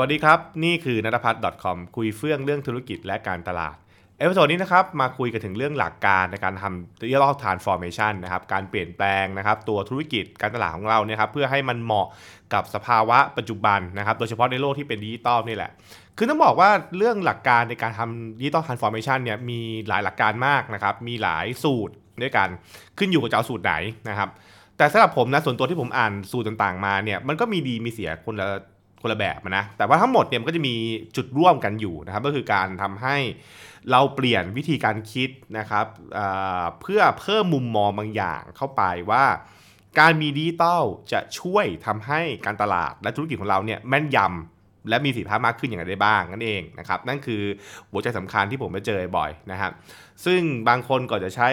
สวัสดีครับ นี่คือนัทพัฒน์ .com คุยเฟื่องเรื่องธุรกิจและการตลาด episode นี้นะครับมาคุยกันถึงเรื่องหลักการในการทำ digital transformation นะครับการเปลี่ยนแปลงนะครับตัวธุรกิจการตลาดของเราเนี่ยครับเพื่อให้มันเหมาะกับสภาวะปัจจุบันนะครับโดยเฉพาะในโลกที่เป็นดิจิตอลนี่แหละคือต้องบอกว่าเรื่องหลักการในการทำ digital transformation เนี่ยมีหลายหลักการมากนะครับมีหลายสูตรด้วยกันขึ้นอยู่กับจะเอาสูตรไหนนะครับแต่สำหรับผมนะส่วนตัวที่ผมอ่านสูตรต่างๆมาเนี่ยมันก็มีดีมีเสียคนละ คนละแบบนะ แต่ว่าทั้งหมดเนี่ยมันก็จะมีจุดร่วมกันอยู่นะครับ ก็คือการทำให้เราเปลี่ยนวิธีการคิดนะครับเพื่อเพิ่มมุมมองบางอย่างเข้าไปว่า การมีดิจิตอลจะช่วยทำให้การตลาดและธุรกิจของเราเนี่ยแม่นยำและมีสิทธิภาพมากขึ้นอย่างไรได้บ้างนั่นเองนะครับนั่นคือหัวใจสำคัญที่ผมไปเจอบ่อยนะครับซึ่งบางคนก็จะใช้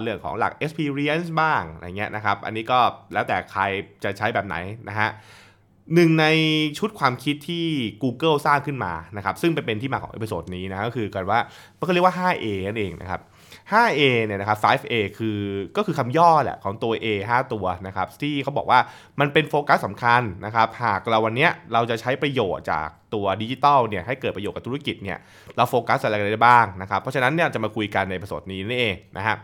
เรื่องของหลัก experience บ้างอะไรเงี้ยนะครับ อันนี้ก็แล้วแต่ใครจะใช้แบบไหนนะฮะ หนึ่งในชุดความคิดที่ Google สร้างขึ้นมานะครับซึ่งเป็นที่มาของ episode นี้นะก็คือกันว่ามันก็เรียกว่า 5A นั่นเองนะครับ 5A เนี่ยนะครับ 5A คือก็คือคำย่อแหละของตัว A 5 ตัวนะครับที่เขาบอกว่ามันเป็นโฟกัสสำคัญนะครับหากเราวันนี้เราจะใช้ประโยชน์จากตัวดิจิตอลเนี่ยให้เกิดประโยชน์กับธุรกิจเนี่ยเราโฟกัสอะไรได้บ้างนะครับเพราะฉะนั้นเนี่ยจะมาคุยกันใน episode นี้นี่เองนะครับ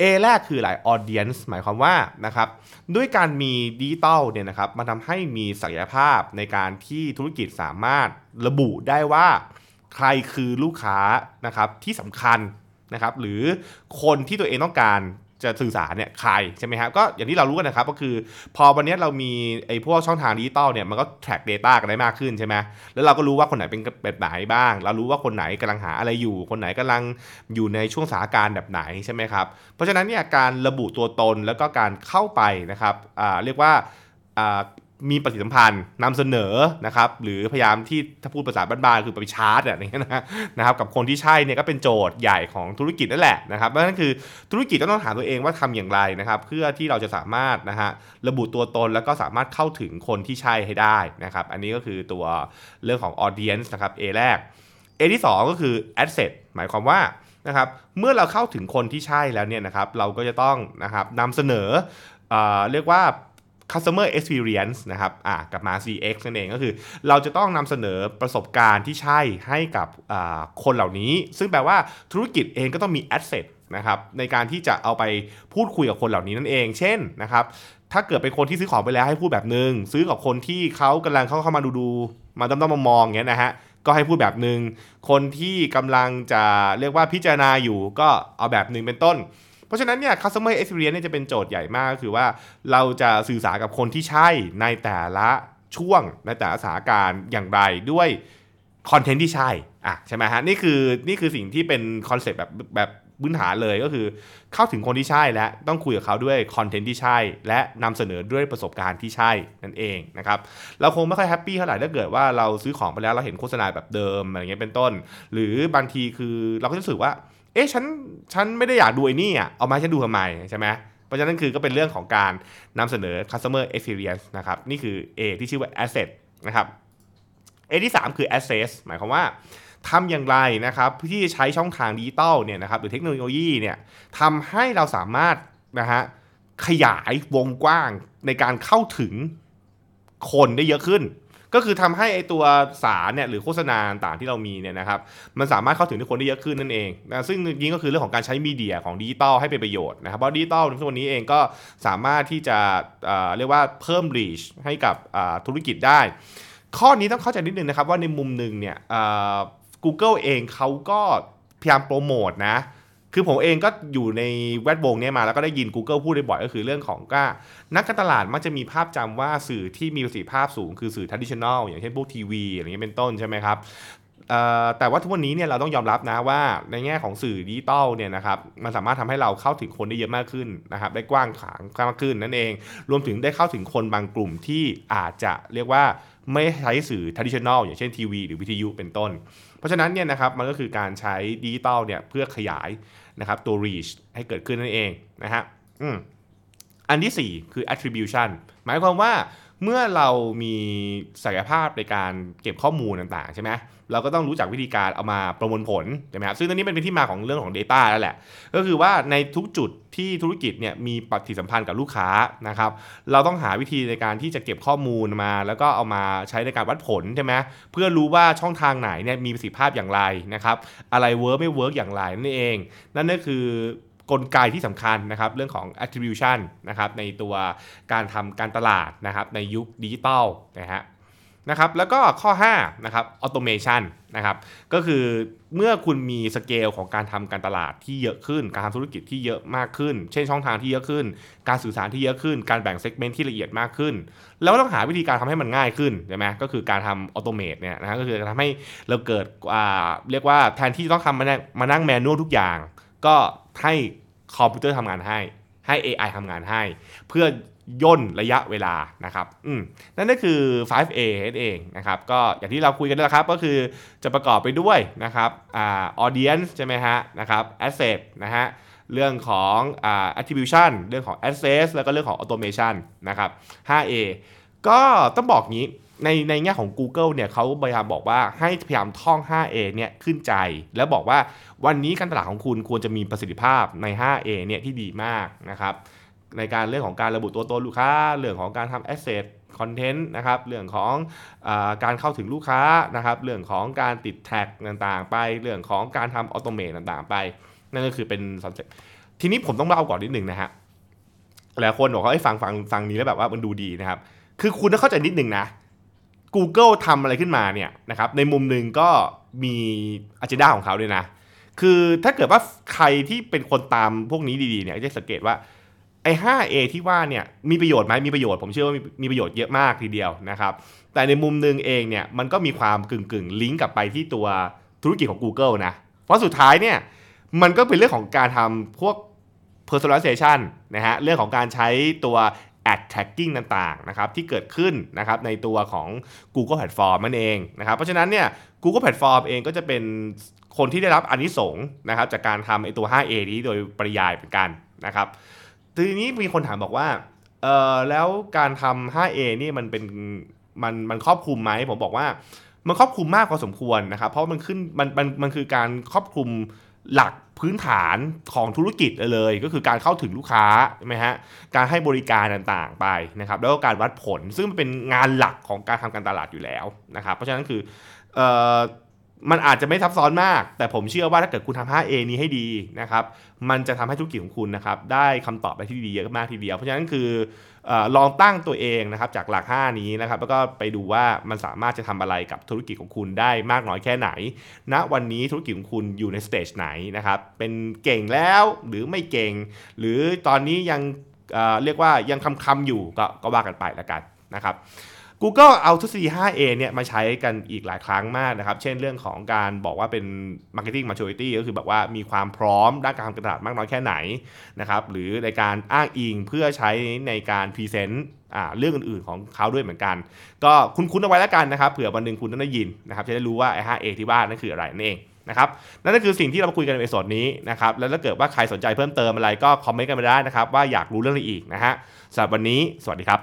A แรกคือหลาย audience หมายความว่านะครับด้วยการมีดิจิตอลเนี่ยนะครับมันทำให้มีศักยภาพในการที่ธุรกิจสามารถระบุได้ว่าใครคือลูกค้านะครับที่สำคัญนะครับหรือคนที่ตัวเองต้องการ จะสื่อสารเนี่ยใครใช่ไหมครับก็อย่างที่เรารู้กันนะครับก็คือพอวันนี้เรามีไอ้พวกช่องทางดิจิตอลเนี่ยมันก็ track data กันได้มากขึ้นใช่ไหมแล้วเราก็รู้ว่าคนไหนเป็นแบบไหนบ้าง เรารู้ว่าคนไหนกำลังหาอะไรอยู่ คนไหนกำลังอยู่ในช่วงสถานการณ์แบบไหนใช่ไหมครับเพราะฉะนั้นเนี่ยการระบุตัวตนแล้วก็การเข้าไปนะครับเรียกว่า มีปฏิสัมพันธ์นำเสนอนะครับหรือพยายามที่ถ้าพูดภาษาบ้านๆคือไปชาร์จอะไรเงี้ยนะครับกับคนที่ใช่เนี่ยก็เป็นโจทย์ใหญ่ของธุรกิจนั่นแหละนะครับเพราะนั่นคือธุรกิจก็ต้องถามตัวเองว่าทำอย่างไรนะครับ เพื่อที่เราจะสามารถนะฮะระบุตัวตนแล้วก็สามารถเข้าถึงคนที่ใช่ให้ได้นะครับอันนี้ก็คือตัวเรื่องของ audience นะครับ A แรก A ที่ 2 ก็คือ asset หมายความว่านะครับเมื่อเราเข้าถึงคนที่ใช่แล้วเนี่ยนะครับเราก็จะต้องนะครับนำเสนอเอเรียกว่า customer experience นะครับอ่ากับมา CX นั่นเองก็คือ เราจะต้องนำเสนอประสบการณ์ที่ใช่ให้กับคนเหล่านี้ ซึ่งแปลว่าธุรกิจเองก็ต้องมี asset นะครับในการที่จะเอาไปพูดคุยกับคนเหล่านี้นั่นเอง เช่นนะครับถ้าเกิดเป็นคนที่ซื้อของไปแล้วให้พูดแบบหนึงซื้อกับคนที่เขากำลังเข้าเข้ามาดูดูมาด้อมๆมองอย่างเงี้ยนะฮะก็ให้พูดแบบหนึงคนที่กำลังจะเรียกว่าพิจารณาอยู่ก็เอาแบบหนึ่งเป็นต้น เพราะฉะนั้นเนี่ย customer experience เนี่ยจะเป็นโจทย์ใหญ่มากก็คือว่าเราจะสื่อสารกับคนที่ใช่ในแต่ละช่วงในแต่ละสถานการณ์อย่างไรด้วย content ที่ใช่อะใช่ไหมฮะนี่คือนี่คือสิ่งที่เป็น concept แบบแบบพื้นฐานเลยก็คือเข้าถึงคนที่ใช่และต้องคุยกับเขาด้วยคอนเทนต์ที่ใช่ และนำเสนอด้วยประสบการณ์ที่ใช่นั่นเองนะครับเราคงไม่ค่อยแฮปปี้เท่าไหร่ถ้าเกิดว่าเราซื้อของไปแล้วเราเห็นโฆษณาแบบเดิมอะไรเงี้ยเป็นต้น หรือบางทีคือเราก็รู้สึกว่า เอ๊ะฉันฉันไม่ได้อยากดูไอ้นี่อะเอามาฉันดูทำไมใช่ไหมเพราะฉะนั้นคือก็เป็นเรื่องของการนำเสนอ customer experience นะครับนี่คือ A ที่ชื่อว่า asset นะครับ A ที่ 3 คือ access หมายความว่าทำอย่างไรนะครับที่จะใช้ช่องทางดิจิตอลเนี่ยนะครับหรือเทคโนโลยีเนี่ยทำให้เราสามารถนะฮะขยายวงกว้างในการเข้าถึงคนได้เยอะขึ้น ก็คือทำให้ไอตัวสารเนี่ยหรือโฆษณาต่างที่เรามีเนี่ยนะครับมันสามารถเข้าถึงทุกคนได้เยอะขึ้นนั่นเองนะซึ่งจริงก็คือเรื่องของการใช้ media ของดิจิตอลให้เป็นประโยชน์นะครับเพราะดิจิตอลในวันนี้เองก็สามารถที่จะเรียกว่าเพิ่ม reach ให้กับธุรกิจได้ ข้อนี้ต้องเข้าใจนิดนึงนะครับว่าในมุมหนึ่งเนี่ย Google เองเขาก็พยายามโปรโมทนะ คือผมเองก็อยู่ในแวดวงนี้มาแล้วก็ได้ยิน Google พูดได้บ่อยก็คือเรื่องของก็นักการตลาดมักจะมีภาพจำว่าสื่อที่มีประสิทธิภาพสูงคือสื่อ traditional อย่างเช่นพวกทีวีอะไรเงี้ยเป็นต้นใช่ไหมครับแต่ว่าทุกวันนี้เนี่ยเราต้องยอมรับนะว่าในแง่ของสื่อดิจิตอลเนี่ยนะครับมันสามารถทำให้เราเข้าถึงคนได้เยอะมากขึ้นนะครับได้กว้างขวางมากขึ้นนั่นเอง รวมถึงได้เข้าถึงคนบางกลุ่มที่อาจจะเรียกว่าไม่ใช้สื่อ traditional อย่างเช่นทีวีหรือวิทยุเป็นต้น ราะฉะนั้นเนี่ยนะครับมันก็คือการใช้ดิจิตอลเนี่ยเพื่อขยายนะครับตัว reach ให้เกิดขึ้นนั่นเองนะฮะอืมอันที่ 4 คือ attribution หมายความว่า เมื่อเรามีศักยภาพในการเก็บข้อมูลต่างๆใช่ไหมเราก็ต้องรู้จักวิธีการเอามาประมวลผลใช่ไหมครับซึ่งตอนนี้เป็นที่มาของเรื่องของ Data แล้วแหละ ก็คือว่าในทุกจุดที่ธุรกิจเนี่ยมีปฏิสัมพันธ์กับลูกค้านะครับเราต้องหาวิธีในการที่จะเก็บข้อมูลมา แล้วก็เอามาใช้ในการวัดผลใช่ไหมเพื่อรู้ว่าช่องทางไหนเนี่ยมีประสิทธิภาพอย่างไรนะครับอะไร work ไม่ work อย่างไรนั่นเอง นั่นก็คือ กลไกที่สำคัญนะครับเรื่องของ attribution นะครับในตัวการทำการตลาดนะครับในยุคดิจิตอลนะฮะนะครับแล้วก็ข้อ5นะครับ automation นะครับก็คือเมื่อคุณมีสเกลของการทำการตลาดที่เยอะขึ้น การทำธุรกิจที่เยอะมากขึ้น เช่นช่องทางที่เยอะขึ้น การสื่อสารที่เยอะขึ้น การแบ่ง segment ที่ละเอียดมากขึ้น แล้วต้องหาวิธีการทำให้มันง่ายขึ้นใช่ไหมก็คือการทำ automate เนี่ยนะก็คือทำให้เราเกิดอ่าเรียกว่าแทนที่ต้องทำมานั่งมานั่ง manual ทุกอย่าง ก็ ให้คอมพิวเตอร์ทำงานให้ ให้ AI ทำงานให้ เพื่อย่นระยะเวลานะครับอืมนั่นก็คือ 5A นั่นเองนะครับ ก็อย่างที่เราคุยกันแล้วครับ ก็คือจะประกอบไปด้วยนะครับอ่า audience ใช่ไหมฮะนะครับ asset นะฮะเรื่องของอ่า attribution เรื่องของ access แล้วก็เรื่องของ automation นะครับ 5A ก็ต้องบอกงี้ ในในแง่ของ Google เนี่ยเขาพยายามบอกว่าให้พยายามท่อง 5A เนี่ยขึ้นใจ แล้วบอกว่าวันนี้การตลาดของคุณควรจะมีประสิทธิภาพใน 5A เนี่ยที่ดีมากนะครับในการเรื่องของการระบุตัวตนลูกค้า เรื่องของการทำ asset content นะครับเรื่องของอการเข้าถึงลูกค้านะครับเรื่องของการติด tag ต่างๆ ไปเรื่องของการทำ automate ต่างๆ ไป นั่นก็คือเป็น concept ทีนี้ผมต้องเล่าก่อนนิดหนึ่งนะฮะหลายคนบอกว่าให้ฟังฟังฟังนี้แล้วแบบว่ามันดูดีนะครับ คือคุณต้องเข้าใจนิดหนึ่งนะ Google ทำอะไรขึ้นมาเนี่ยนะครับในมุมหนึ่งก็มี agenda ของเขาด้วยนะ คือถ้าเกิดว่าใครที่เป็นคนตามพวกนี้ดีๆเนี่ยจะสังเกตว่าไอ้ 5A ที่ว่าเนี่ยมีประโยชน์ไหมมีประโยชน์ผมเชื่อว่ามีมีประโยชน์เยอะมากทีเดียวนะครับ แต่ในมุมหนึ่งเองเนี่ยมันก็มีความกึ่งกึ่งลิงก์กลับไปที่ตัวธุรกิจของ Google นะ เพราะสุดท้ายเนี่ยมันก็เป็นเรื่องของการทำพวก personalization นะฮะเรื่องของการใช้ตัว ad tracking ต่างๆนะครับที่เกิดขึ้นนะครับในตัวของ Google Platform นั่นเองนะครับเพราะฉะนั้นเนี่ย Google Platform เองก็จะเป็นคนที่ได้รับอนนิสงส์นะครับจากการทำไอตัว 5A นี้โดยปริยายเหมือนกันนะครับทีนี้มีคนถามบอกว่าเออแล้วการทำ 5A นี่มันเป็นมันมันครอบคลุมไหมผมบอกว่ามันครอบคลุมมากพอสมควรนะครับ เพราะมันขึ้นมันมันมันคือการครอบคลุม หลักพื้นฐานของธุรกิจเลยก็คือการเข้าถึงลูกค้าใช่ไหมฮะการให้บริการต่างๆไปนะครับแล้วก็การวัดผลซึ่งมันเป็นงานหลักของการทำการตลาดอยู่แล้วนะครับเพราะฉะนั้นคืออ มันอาจจะไม่ซับซ้อนมาก แต่ผมเชื่อว่าถ้าเกิดคุณทำ 5A นี้ให้ดีนะครับ มันจะทำให้ธุรกิจของคุณนะครับได้คำตอบไปที่ดีเยอะมากทีเดียว เพราะฉะนั้นคืออลองตั้งตัวเองนะครับจากหลัก 5 นี้นะครับ แล้วก็ไปดูว่ามันสามารถจะทำอะไรกับธุรกิจของคุณได้มากน้อยแค่ไหนณวันนี้ธุรกิจของคุณอยู่ในสเตจไหนนะครับ เป็นเก่งแล้วหรือไม่เก่ง หรือตอนนี้ยังเเรียกว่ายังคำคำอยู่ก็ก็ว่ากันไปแล้วกันนะครับ Google เอาทฤษฎี 5A เนี่ยมาใช้กันอีกหลายครั้งมากนะครับ เช่นเรื่องของการบอกว่าเป็น marketing maturity ก็คือแบบว่ามีความพร้อมด้านการทำตลาดมากน้อยแค่ไหนนะครับ หรือในการอ้างอิงเพื่อใช้ในการ present เรื่องอื่นๆของเขาด้วยเหมือนกัน ก็คุ้นๆเอาไว้แล้วกันนะครับ เผื่อวันหนึ่งคุณต้องได้ยินนะครับ จะได้รู้ว่าไอ้ 5A ที่ว่านั่นคืออะไรนั่นเองนะครับนั่นก็คือสิ่งที่เรามาคุยกันใน episode นี้นะครับแล้วถ้าเกิดว่าใครสนใจเพิ่มเติมอะไรก็ comment กันมาได้นะครับว่าอยากรู้เรื่องอะไรอีกนะฮะสำหรับวันนี้ สวัสดีครับ